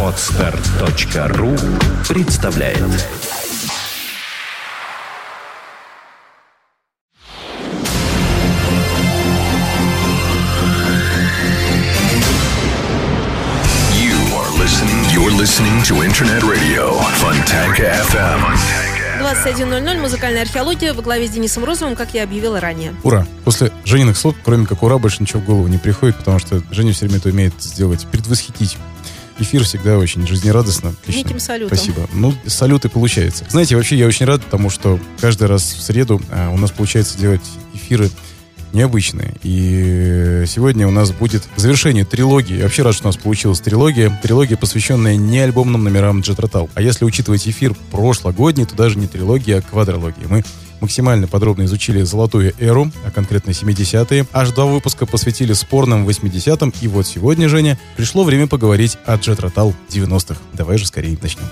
Отстар.ру представляет You are listening. You're listening to Internet Radio. 21.00, музыкальная археология во главе с Денисом Розовым, как я объявила ранее. Ура! После Жениных слов, кроме как ура, больше ничего в голову не приходит, потому что Женя все время это умеет сделать, предвосхитить. Эфир всегда очень жизнерадостно. Отлично. Неким салютом. Спасибо. Ну, салют и получается. Знаете, вообще я очень рад, потому что каждый раз в среду а, у нас получается делать эфиры необычные. И сегодня у нас будет завершение трилогии. Вообще рад, что у нас получилась трилогия. Трилогия, посвященная не альбомным номерам Джетротал. А если учитывать эфир прошлогодний, то даже не трилогия, а квадрология. Мы максимально подробно изучили золотую эру, а конкретно 70-е. Аж два выпуска посвятили спорным 80-м. И вот сегодня, Женя, пришло время поговорить о Джетротал 90-х. Давай же скорее начнем.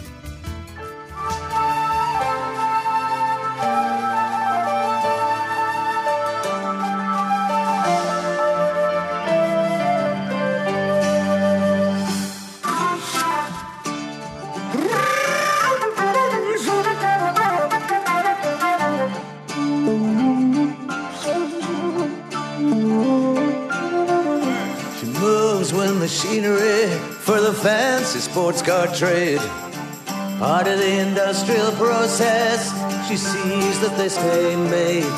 Sports car trade. Part of the industrial process, she sees that they stay made.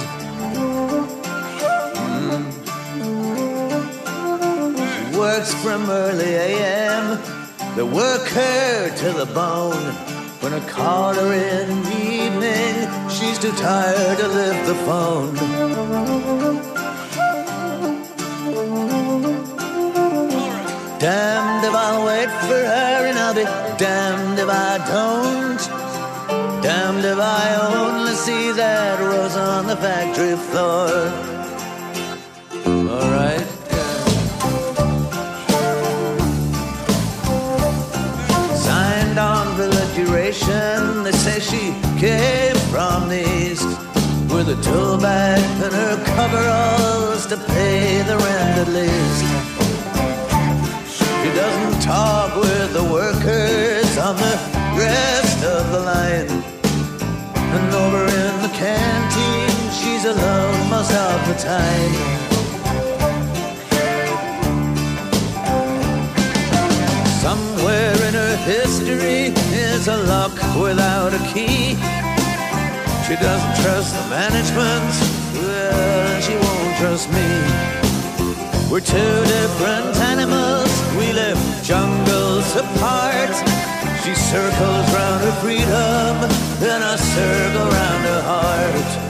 Mm. She works from early AM, they work her to the bone. When I call her in the evening, she's too tired to lift the phone. Damned if I'll wait for her damned if I don't. Damned if I only see that rose on the factory floor. Alright. Signed on for the duration. They say she came from the east. With a tool bag and her coveralls to pay the rent at least. She doesn't talk with the workers on the rest of the line. And over in the canteen, she's alone most of the time. Somewhere in her history is a lock without a key. She doesn't trust the management, well, she won't trust me. We're two different animals, we live jungles apart. She circles round her freedom, then I circle round her heart.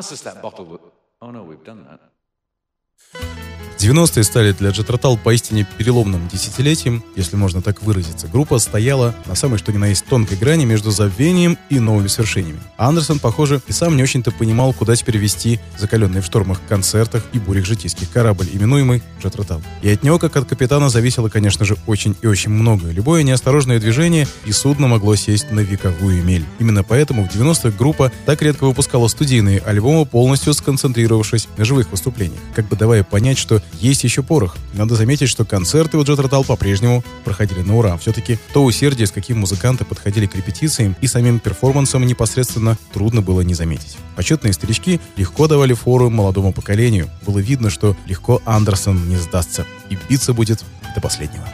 Pass us that bottle. Oh no, we've done that. 90-е стали для Джетротал поистине переломным десятилетием, если можно так выразиться. Группа стояла на самой что ни на есть тонкой грани между забвением и новыми свершениями. Андерсон, похоже, и сам не очень-то понимал, куда теперь вести закаленный в штормах концертах и бурях житейских корабль, именуемый Джетротал. И от него, как от капитана, зависело, конечно же, очень и очень многое. Любое неосторожное движение, и судно могло сесть на вековую мель. Именно поэтому в 90-х группа так редко выпускала студийные альбомы, полностью сконцентрировавшись на живых выступлениях, как бы давая понять, что есть еще порох. Надо заметить, что концерты у Джет Ротал по-прежнему проходили на ура. Все-таки то усердие, с каким музыканты подходили к репетициям и самим перформансам непосредственно трудно было не заметить. Почетные старички легко давали фору молодому поколению. Было видно, что легко Андерсон не сдастся и биться будет до последнего.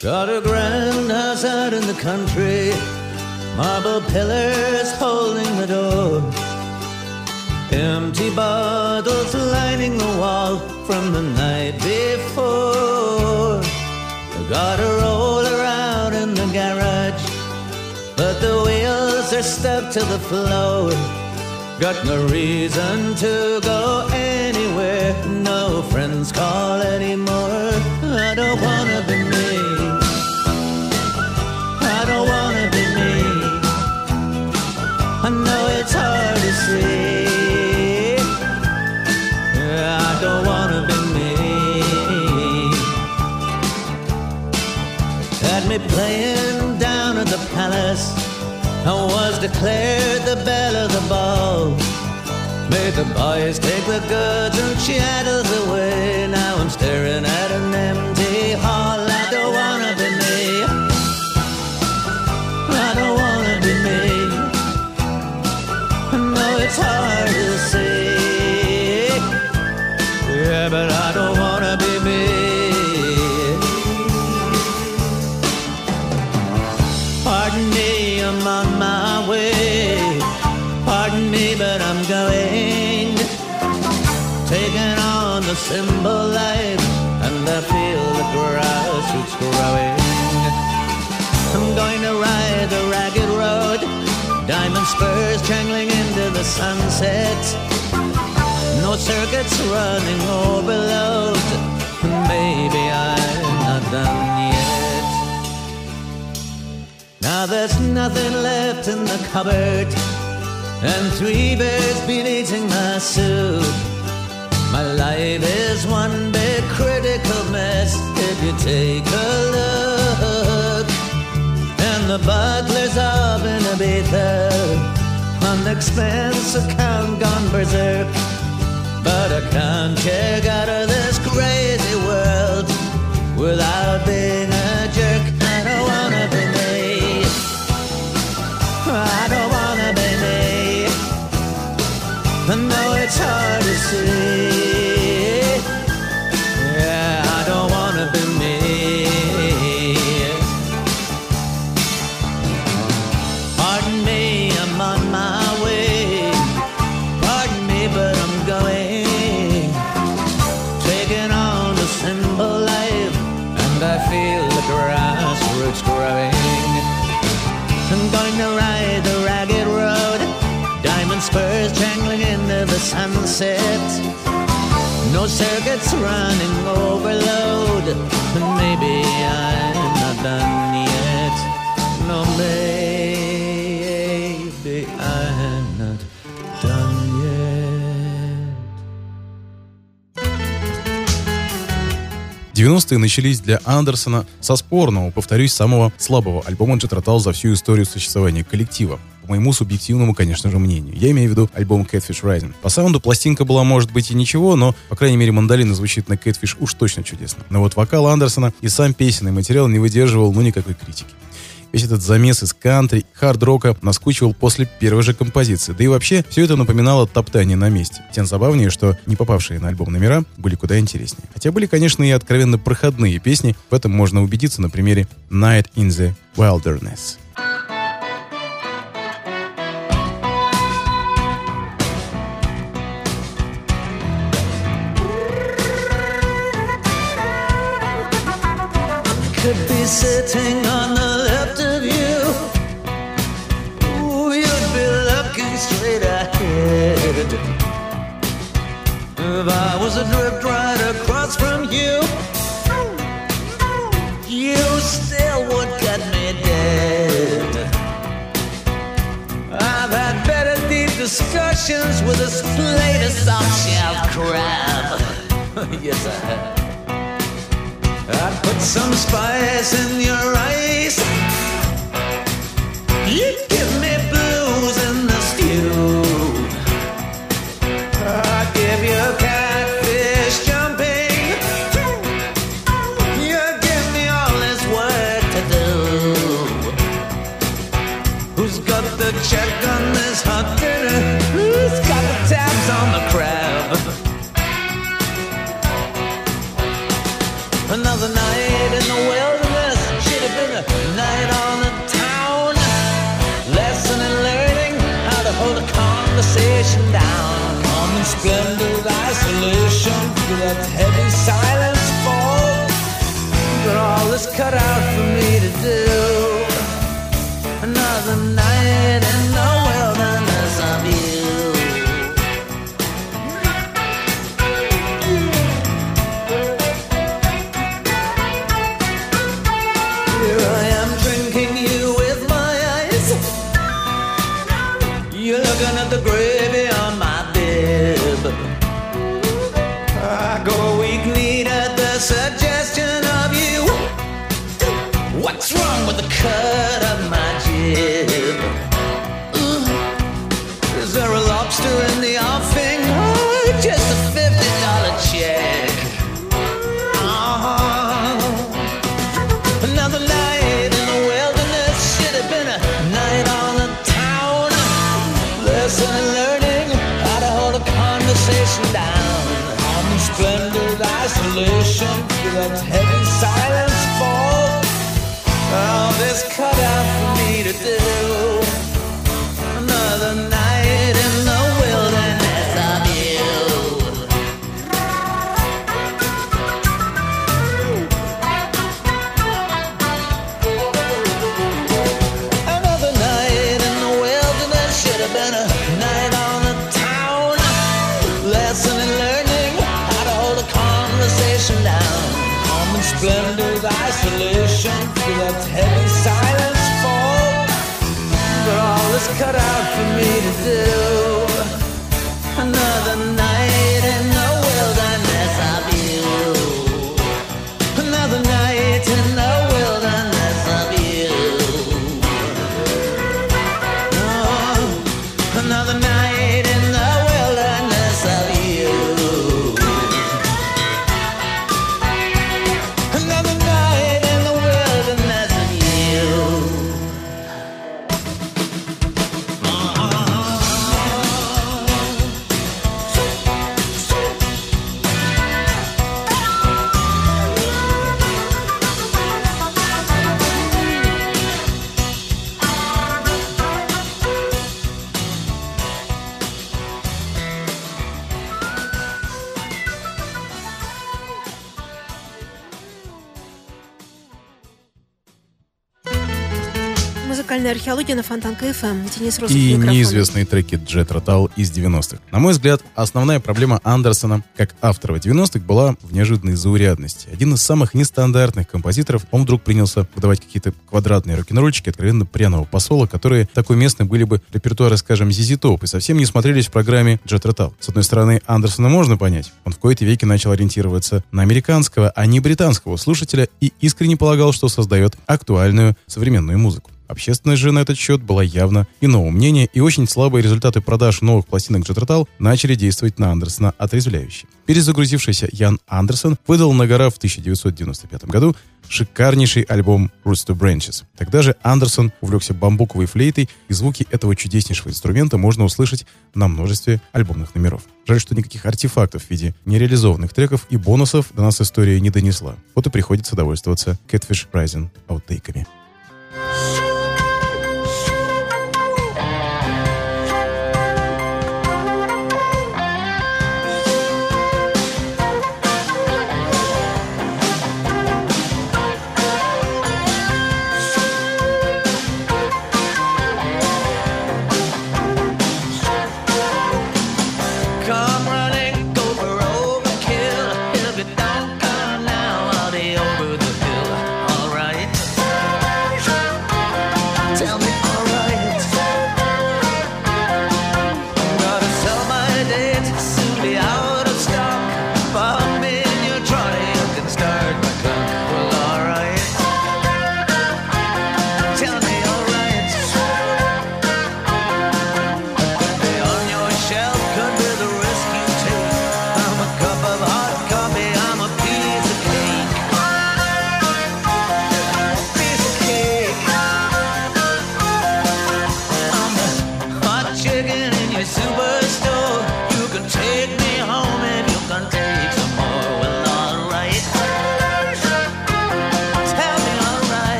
Got a grand house out in the country, marble pillars holding the door. Empty bottles lining the wall from the night before. Got a roller out in the garage, but the wheels are stuck to the floor. Got no reason to go anywhere, no friends call anymore. I don't wanna be me. Playing down at the palace. I was declared the belle of the ball. Made the boys take the goods and chattels away. Now I'm staring at an empty hall. Life, and I feel the grassroots growing. I'm going to ride the ragged road, diamond spurs jangling into the sunset. No circuits running overload. Maybe I'm not done yet. Now there's nothing left in the cupboard, and three bears been eating my soup. My life is one big critical mess if you take a look. And the butlers up in Ibiza on the expense account gone berserk. But I can't check out of this crazy world without being No circuits running overload. Maybe I'm not done yet. No, maybe I'm not done yet. 90-е начались для Андерсона со спорного, повторюсь, самого слабого альбома Джетротал за всю историю существования коллектива. Моему субъективному, конечно же, мнению. Я имею в виду альбом Catfish Rising. По саунду пластинка была, может быть, и ничего, но, по крайней мере, мандолина звучит на Catfish уж точно чудесно. Но вот вокал Андерсона и сам песенный материал не выдерживал, ну, никакой критики. Весь этот замес из кантри, хард-рока наскучивал после первой же композиции. Да и вообще, все это напоминало топтание на месте. Тем забавнее, что не попавшие на альбом номера были куда интереснее. Хотя были, конечно, и откровенно проходные песни. В этом можно убедиться на примере «Night in the Wilderness». To be sitting on the left of you. Ooh, you'd be looking straight ahead. If I was adrift right across from you, you still would cut me dead. I've had better deep discussions with this plate of soft-shelled crab. yes, I have. Some spice in your eyes. You give me down. Calm and splendid isolation through that heavy silence fall. But all is cut out for me to do. Another Археология на Фонтан КФМ. Денис Розов И неизвестные треки Джет Ротал из 90-х. На мой взгляд, основная проблема Андерсона, как автора 90-х, была в неожиданной заурядности. Один из самых нестандартных композиторов, он вдруг принялся выдавать какие-то квадратные рок-н-ролльчики откровенно пряного посола, которые такой местной были бы репертуара, скажем, Зизи Топ, и совсем не смотрелись в программе Джет Ротал. С одной стороны, Андерсона можно понять. Он в кои-то веки начал ориентироваться на американского, а не британского слушателя и искренне полагал, что создает актуальную современную музыку. Общественность же на этот счет была явно иного мнения, и очень слабые результаты продаж новых пластинок Rotal начали действовать на Андерсона отрезвляюще. Перезагрузившийся Ян Андерсон выдал на гора в 1995 году шикарнейший альбом Roots to Branches. Тогда же Андерсон увлекся бамбуковой флейтой, и звуки этого чудеснейшего инструмента можно услышать на множестве альбомных номеров. Жаль, что никаких артефактов в виде нереализованных треков и бонусов до нас история не донесла. Вот и приходится довольствоваться Catfish Rising аутейками.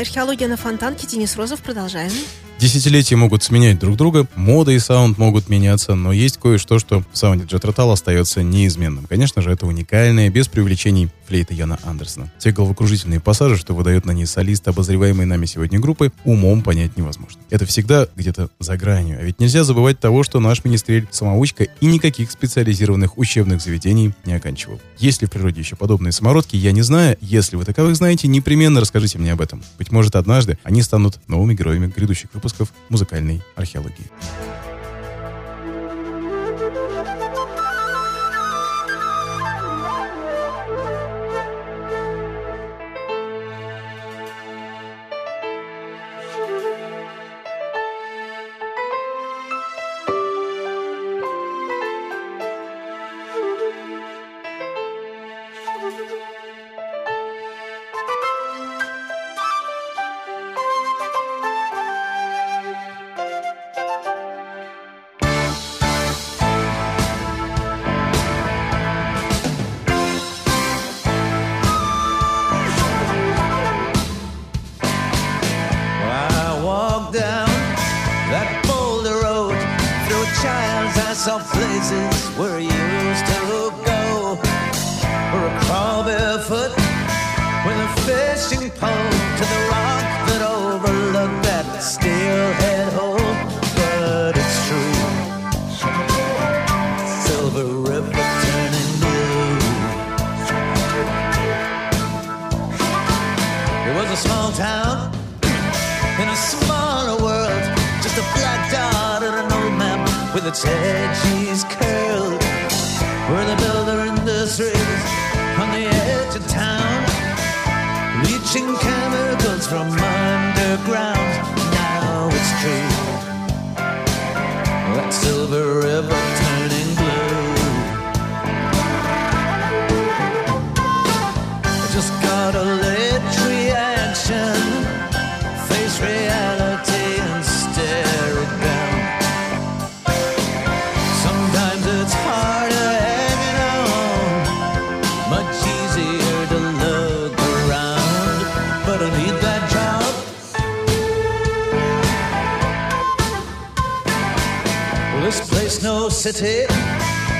Археология на Фонтанке. Денис Розов. Продолжаем. Десятилетия могут сменять друг друга, мода и саунд могут меняться, но есть кое-что, что в саунде Rotal остается неизменным. Конечно же, это уникальная, без привлечений флейта Яна Андерсона. Те головокружительные пассажи, что выдает на ней солист, обозреваемой нами сегодня группы, умом понять невозможно. Это всегда где-то за гранью. А ведь нельзя забывать того, что наш министрель самоучка и никаких специализированных учебных заведений не оканчивал. Есть ли в природе еще подобные самородки, я не знаю. Если вы таковых знаете, непременно расскажите мне об этом. Быть может, однажды они станут новыми героями грядущих выпусков музыкальной археологии.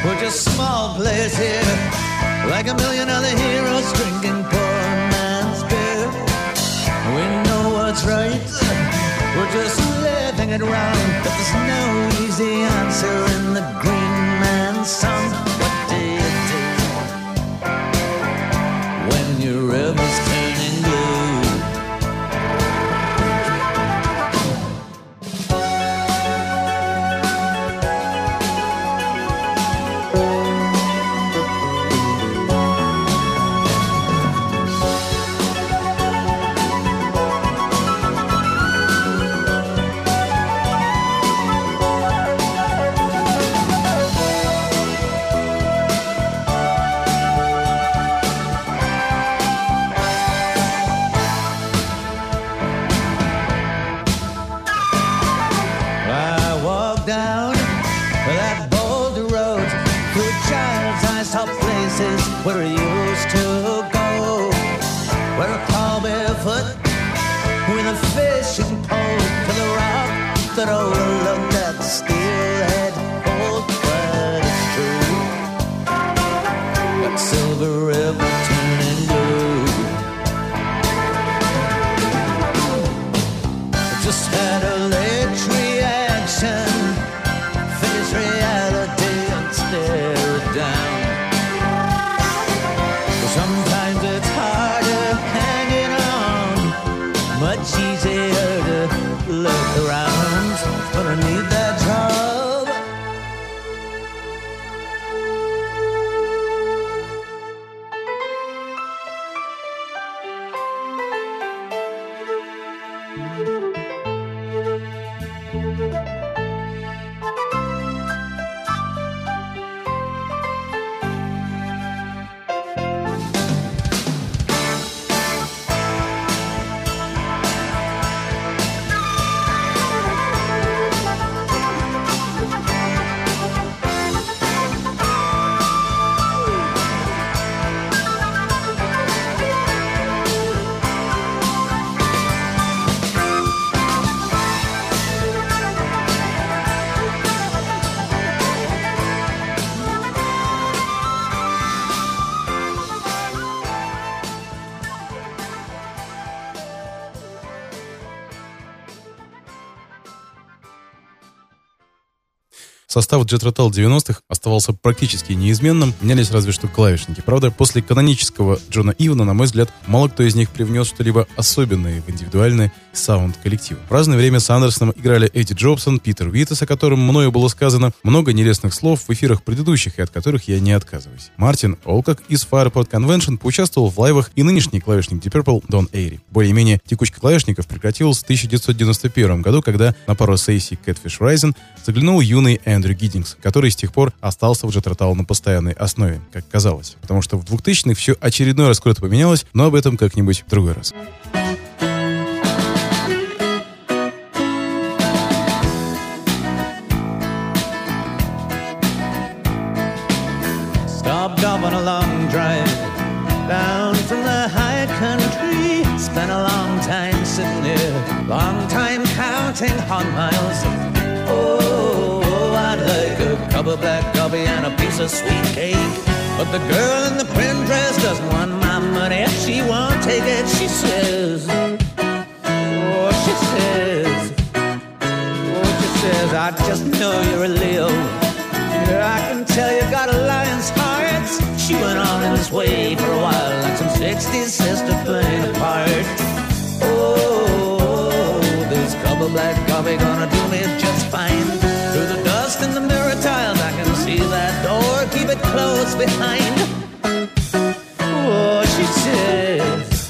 We're just small players here, like a million other heroes drinking poor man's beer. We know what's right. We're just living it wrong. But there's no easy answer in the green man's song. Need that Состав Jet Rotal 90-х оставался практически неизменным, менялись разве что клавишники. Правда, после канонического Джона Ивана, на мой взгляд, мало кто из них привнес что-либо особенное в индивидуальный саунд коллектива. В разное время с Андерсоном играли Эдди Джобсон, Питер Витас, о котором мною было сказано, много нелестных слов в эфирах предыдущих, и от которых я не отказываюсь. Мартин Олкок из Fireport Convention поучаствовал в лайвах и нынешний клавишник Deep Purple Дон Эйри. Более-менее текучка клавишников прекратилась в 1991 году, когда на пару сессий Catfish Rising заглянул юный Эндрю Гиддингс, который с тех пор остался в Джетротал на постоянной основе, как казалось. Потому что в 2000-х все очередной раз круто поменялось, но об этом как-нибудь в другой раз. On miles. Oh, of black coffee and a piece of sweet cake. But the girl in the print dress doesn't want my money. She won't take it, she says. Oh, she says. Oh, she says, I just know you're a Leo. Yeah, I can tell you got a lion's heart. She went on in this way for a while, like some 60s sister playing a part. Oh, this cup of black coffee gonna do me just fine. Through the dust and the mirror tiles, that door. Keep it closed behind. Oh, she says,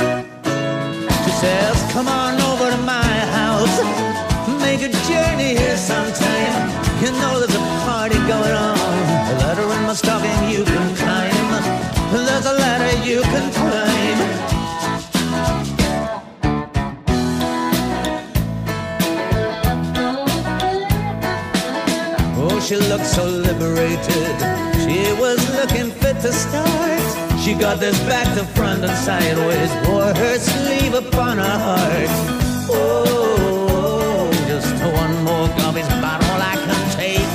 she says, come on over to my house. Make a journey here sometime. You know there's a party going on. A ladder in my stocking you can climb. There's a ladder you can climb. She looked so liberated. She was looking fit to start. She got this back to front and sideways, wore her sleeve upon her heart. Oh, just one more about all I can take.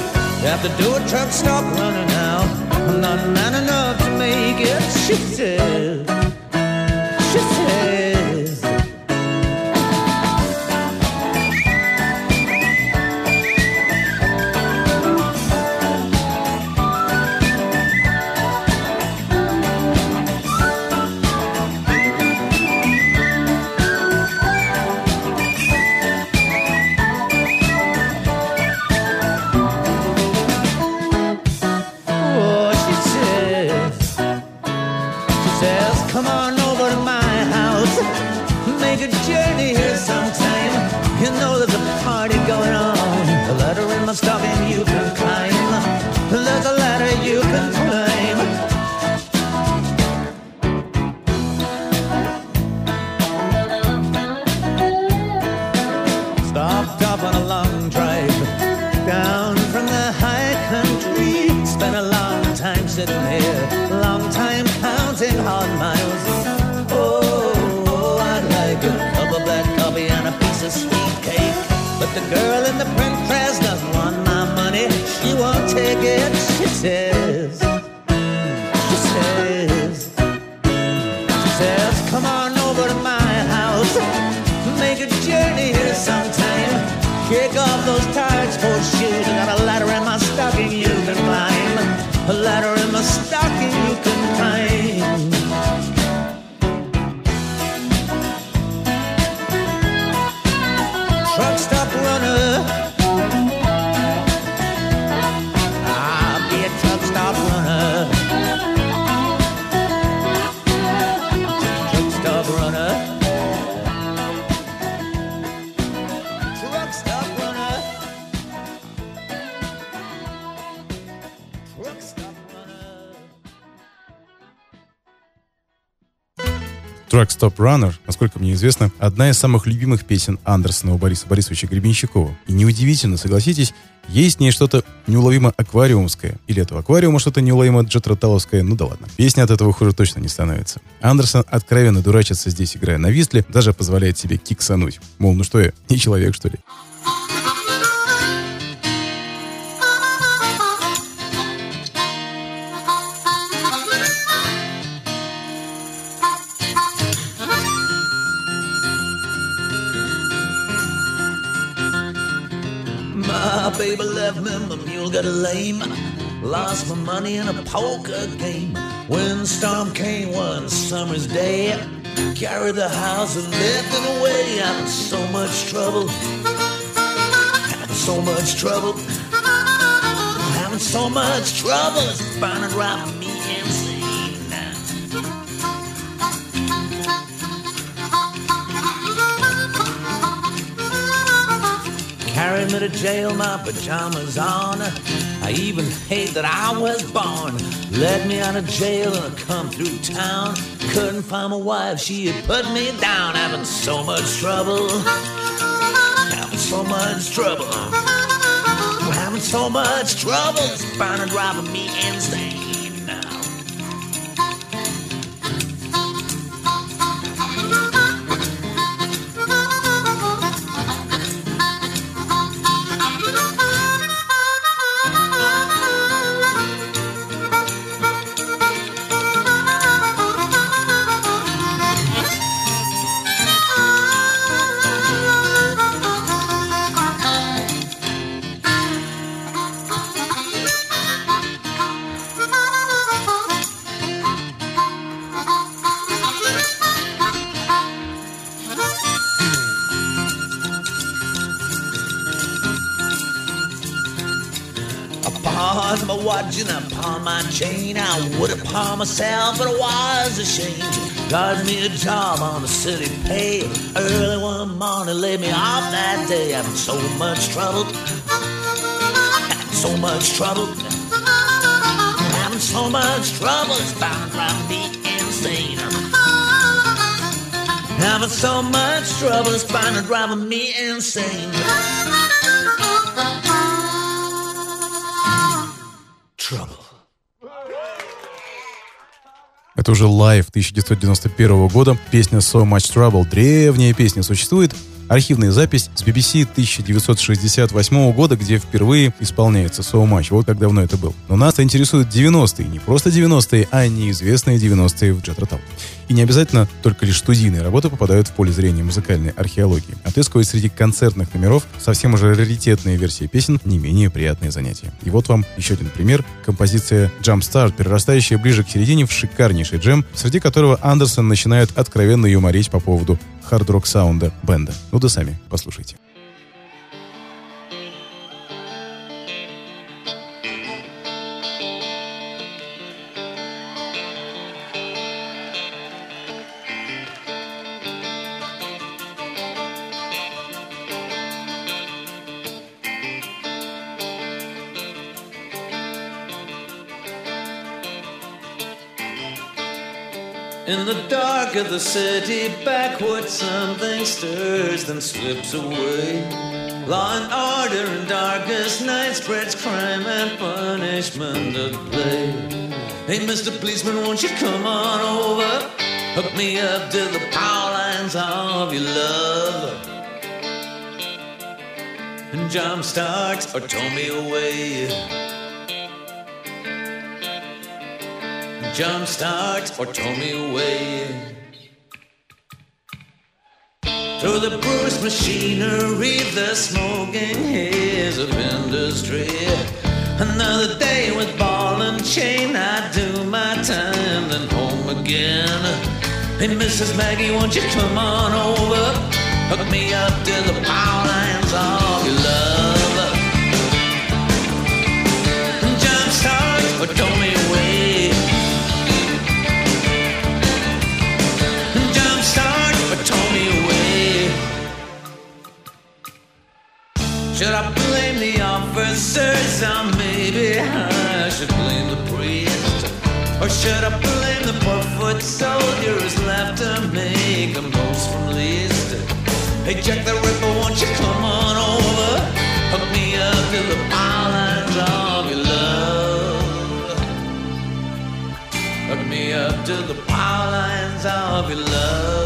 Have to do a truck stop running now. I'm not man enough to make it. She says. Stop Runner, насколько мне известно, одна из самых любимых песен Андерсона у Бориса Борисовича Гребенщикова. И неудивительно, согласитесь, есть в ней что-то неуловимо аквариумское. Или этого аквариума что-то неуловимо джетроталовское. Ну да ладно. Песня от этого хуже точно не становится. Андерсон откровенно дурачится здесь, играя на вистле, даже позволяет себе киксануть. Мол, ну что я, не человек, что ли? Baby left me, my mule got lame. Lost my money in a poker game. Windstorm came one summer's day. Carried the house and left it away. I'm in so much trouble. Having so much trouble. Having so much trouble. It's bound to Carried me to jail, my pajamas on. I even hate that I was born. Let me out of jail and I come through town. Couldn't find my wife, she had put me down. Having so much trouble. Having so much trouble. Having so much trouble. It's to drive me insane my chain, I would pawned myself, but I was a ashamed. Got me a job on the city pay. Early one morning, laid me off that day. Having so much trouble, having so much trouble, having so much trouble. It's bound to drive me insane. Having so much trouble, it's bound to drive me insane. Это уже лайв 1991 года. Песня So Much Trouble. Древняя песня существует. Архивная запись с BBC 1968 года, где впервые исполняется So Much. Вот как давно это было. Но нас интересуют 90-е. Не просто 90-е, а неизвестные 90-е в Джет. И не обязательно только лишь студийные работы попадают в поле зрения музыкальной археологии. Отыскивать среди концертных номеров совсем уже раритетные версии песен не менее приятные занятия. И вот вам еще один пример. Композиция Jump Start, перерастающая ближе к середине в шикарнейший джем, среди которого Андерсон начинает откровенно юморить по поводу хард-рок саунда бенда. Ну да сами послушайте. In the dark of the city, backward something stirs, then slips away. Law and order in darkest night spreads crime and punishment at play. Hey, Mr. Policeman, won't you come on over? Hook me up to the power lines of your love. And jump starts or tow me away. Jump starts or tow me away. Through the bruised machinery, the smoking haze of industry. Another day with ball and chain, I do my time, then home again. Hey, Mrs. Maggie, won't you come on over? Hook me up to the power lines of your love. Jump start or tow should I blame the poor foot soldiers left to make the most from least? Hey, Jack the Ripper, won't you come on over? Hook me up to the lines of your love. Hook me up to the lines of your love.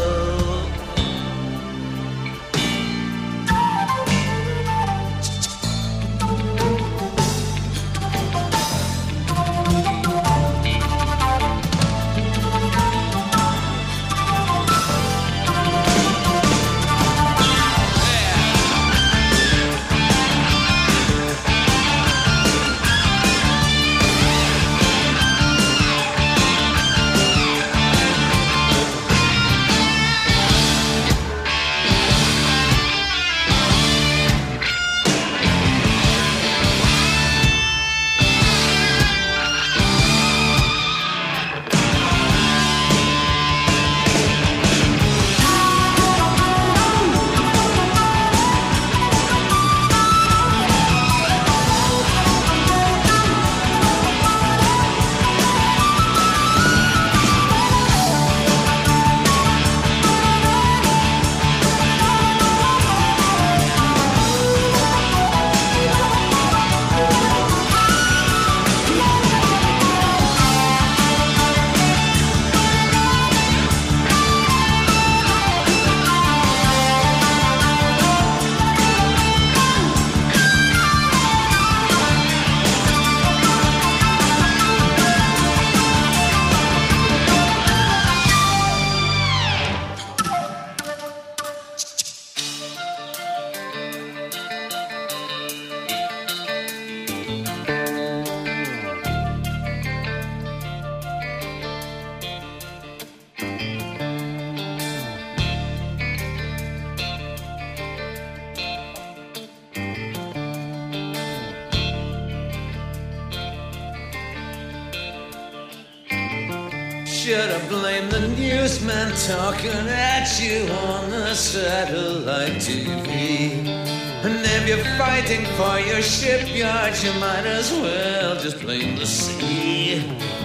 You're for your shipyard, you might as well just blame the sea.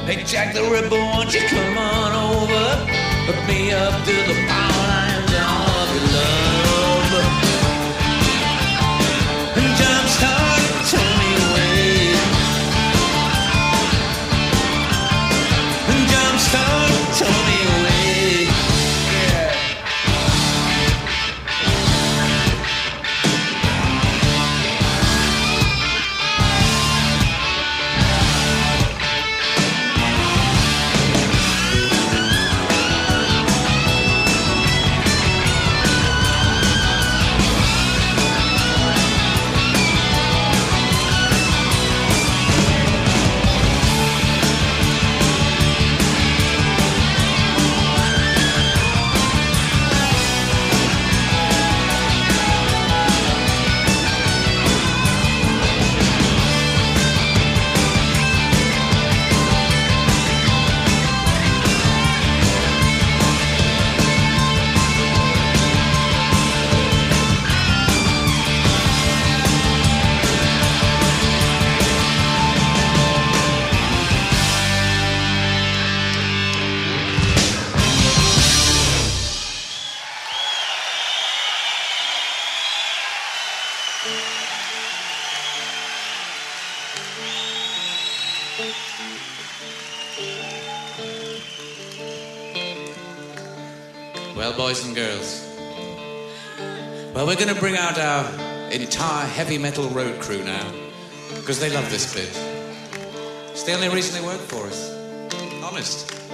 Hey, Jack the Ripper, won't you come on over? Hook me up to the power we're going to bring out our entire heavy metal road crew now because they love this bit. It's the only reason they work for us. Honest.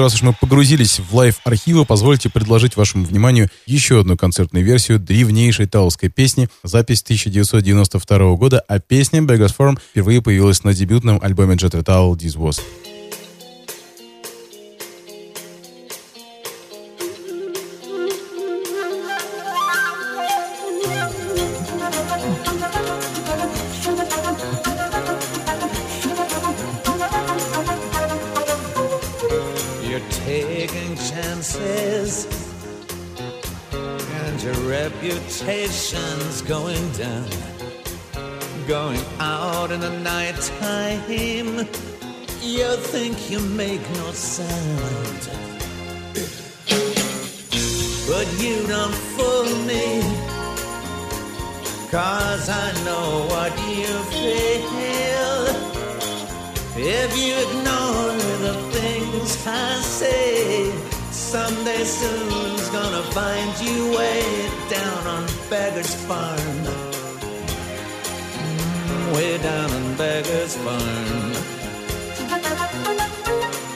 И раз уж мы погрузились в лайв-архивы, позвольте предложить вашему вниманию еще одну концертную версию древнейшей таулской песни, запись 1992 года, а песня Beggars Farm впервые появилась на дебютном альбоме Jet Towel This Was. You're taking chances, and your reputation's going down. Going out in the nighttime, you think you make no sound. But you don't fool me, cause I know what you feel. If you ignore I say, someday soon's gonna find you way down on Beggar's Farm. Mm, Way down on Beggar's Farm.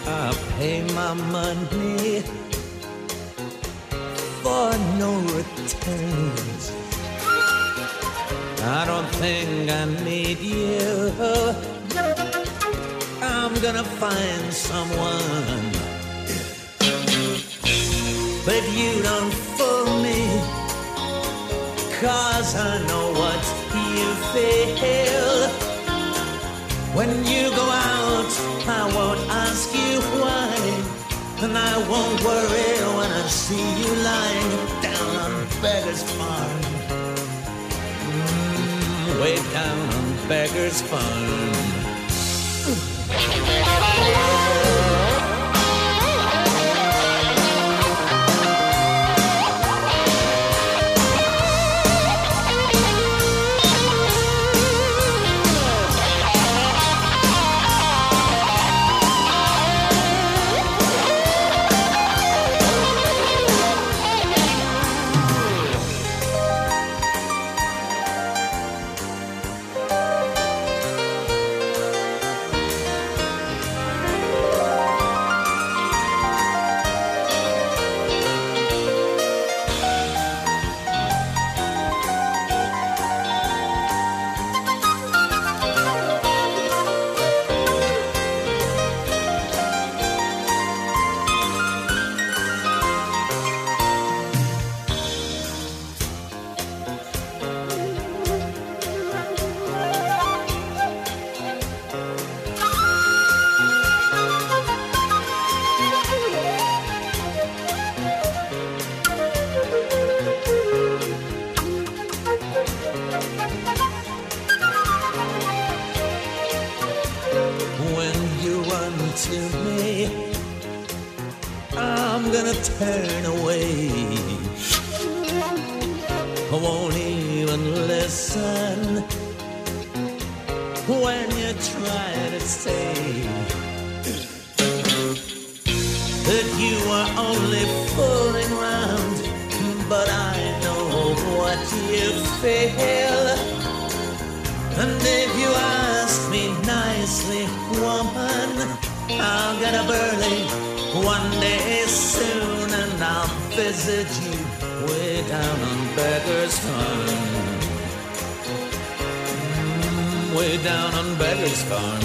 I pay my money for no returns. I don't think I need you. I'm gonna find someone. But if you don't fool me. Cause I know what you feel. When you go out, I won't ask you why. And I won't worry when I see you lying down on Beggar's Farm. Mm, way down on Beggar's Farm. Thank you. Mm, way down on Beggar's Farm.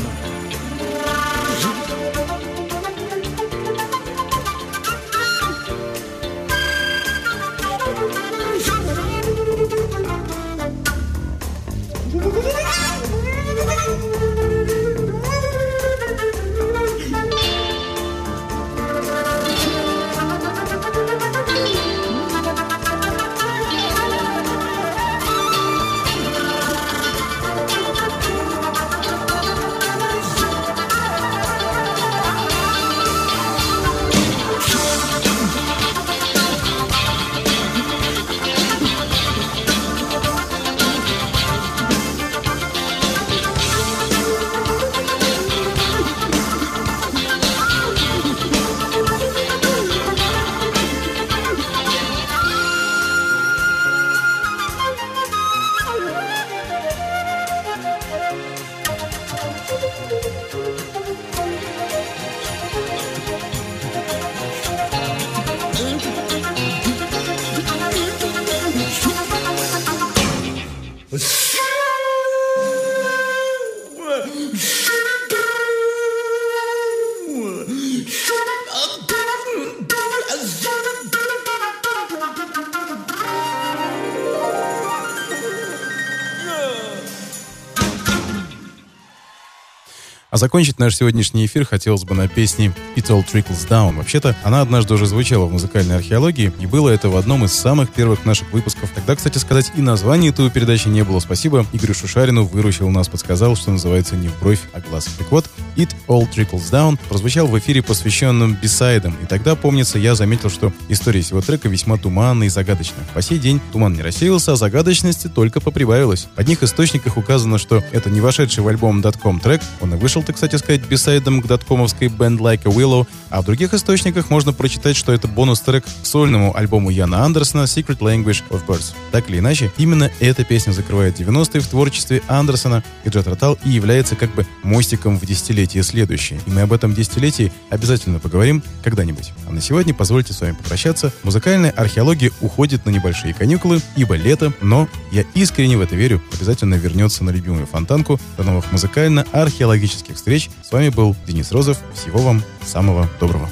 Закончить наш сегодняшний эфир хотелось бы на песне «It All Trickles Down». Вообще-то, она однажды уже звучала в музыкальной археологии, и было это в одном из самых первых наших выпусков. Тогда, кстати сказать, и названия этой передачи не было. Спасибо Игорю Шушарину, выручил нас, подсказал, что называется не в бровь, а глаз. Так вот, «It All Trickles Down» прозвучал в эфире, посвященном бисайдам. И тогда, помнится, я заметил, что история всего трека весьма туманна и загадочна. По сей день туман не рассеялся, а загадочности только поприбавилось. В одних источниках указано, что это не вошедший в альбом .com трек, он и вышел Ты, кстати сказать, бисайдом к даткомовской Band Like a Willow, а в других источниках можно прочитать, что это бонус-трек к сольному альбому Яна Андерсона Secret Language of Birds. Так или иначе, именно эта песня закрывает 90-е в творчестве Андерсона и Джет Ротал и является как бы мостиком в десятилетие следующее. И мы об этом десятилетии обязательно поговорим когда-нибудь. А на сегодня позвольте с вами попрощаться. Музыкальная археология уходит на небольшие каникулы, ибо лето, но я искренне в это верю, обязательно вернется на любимую фонтанку. До новых музыкально-археологических встреч. С вами был Денис Розов. Всего вам самого доброго.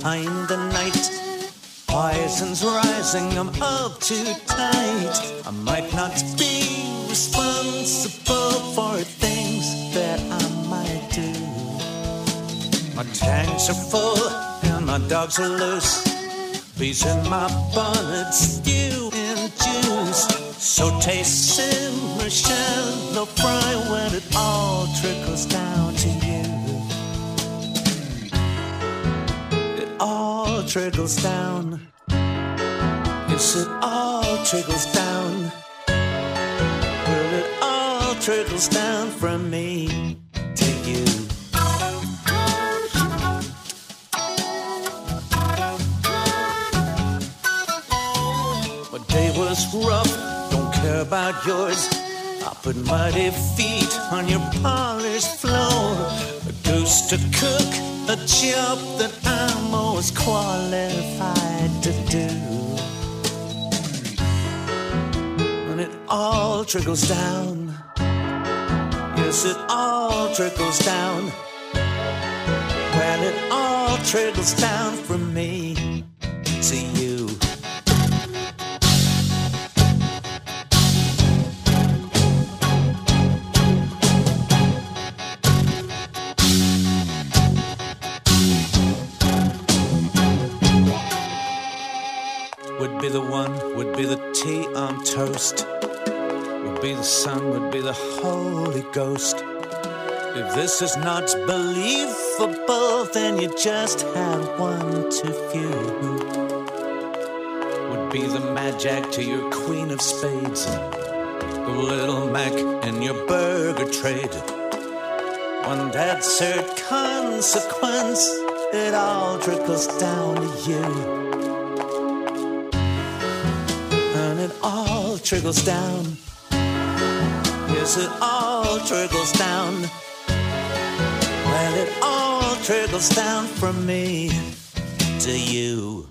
Behind the night. Poison's rising, I'm up too tight. I might not be responsible for things that I might do. My tanks are full and my dogs are loose. Bees in my bonnet, stew and juice. So taste simmer, shallow fry when it all trickles down trickles down. Yes, it all trickles down. Well, it all trickles down from me to you. My day was rough, don't care about yours. I put muddy feet on your polished floor. A goose to cook, a job that I'm most qualified to do. And it all trickles down. Yes, it all trickles down. Well, it all trickles down from me to you. Would be the one, would be the tea on toast, would be the sun, would be the Holy Ghost. If this is not believable, then you just have one too few. Would be the Jack to your Queen of Spades, the Little Mac in your burger trade. One cert consequence, it all trickles down to you. It all trickles down. Yes, it all trickles down. Well, it all trickles down from me to you.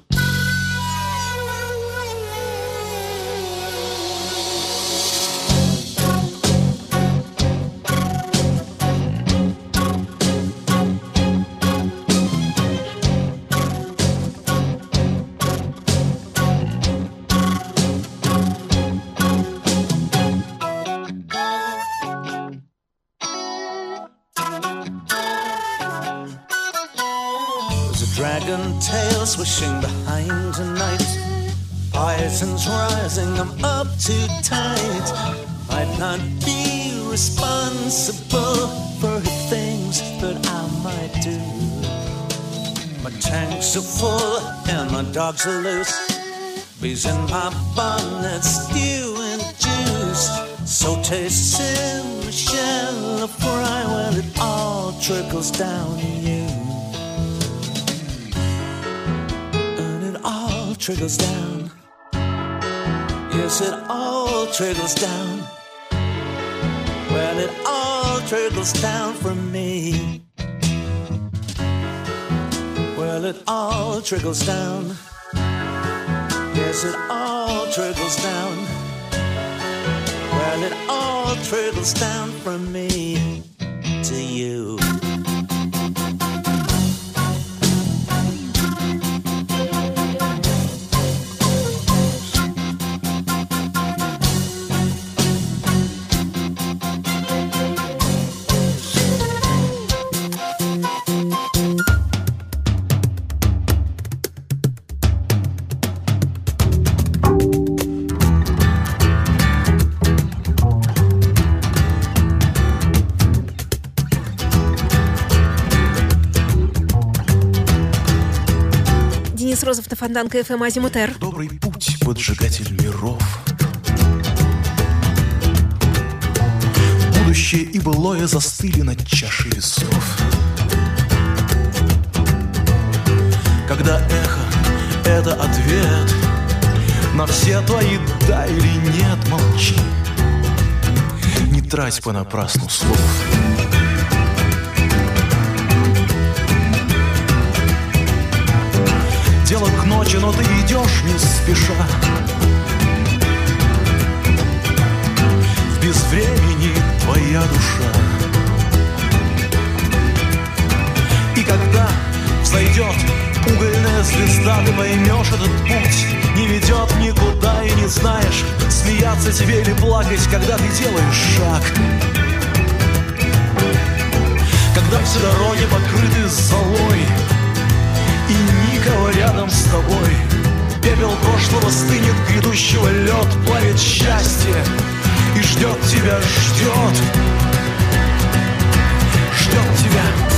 Tanks are full and my dogs are loose. Bees in my bonnet, stew and juice. Saute, simmer, shell, fry when it all trickles down you. and it all trickles down. Yes, it all trickles down. Well, it all trickles down from me. Well, it all trickles down. Yes, it all trickles down. Well, it all trickles down from me to you. Это Фонтанка ФМ Азимутер. Добрый путь, поджигатель миров. Будущее и былое застыли над чашей весов. Когда эхо — это ответ на все твои «да» или «нет», молчи. Не трать понапрасну слов. Дело к ночи, но ты идешь не спеша. В безвремени твоя душа. И когда взойдет угольная звезда, ты поймешь этот путь не ведет никуда и не знаешь, смеяться тебе или плакать, когда ты делаешь шаг. Когда все дороги покрыты золой, и никого рядом с тобой. Пепел прошлого стынет, грядущего лед плавит счастье и ждет тебя, ждет, ждет тебя.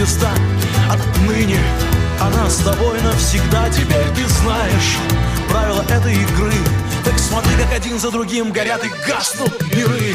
Звезда. Отныне она с тобой навсегда. Теперь ты знаешь правила этой игры. Так смотри, как один за другим горят и гаснут миры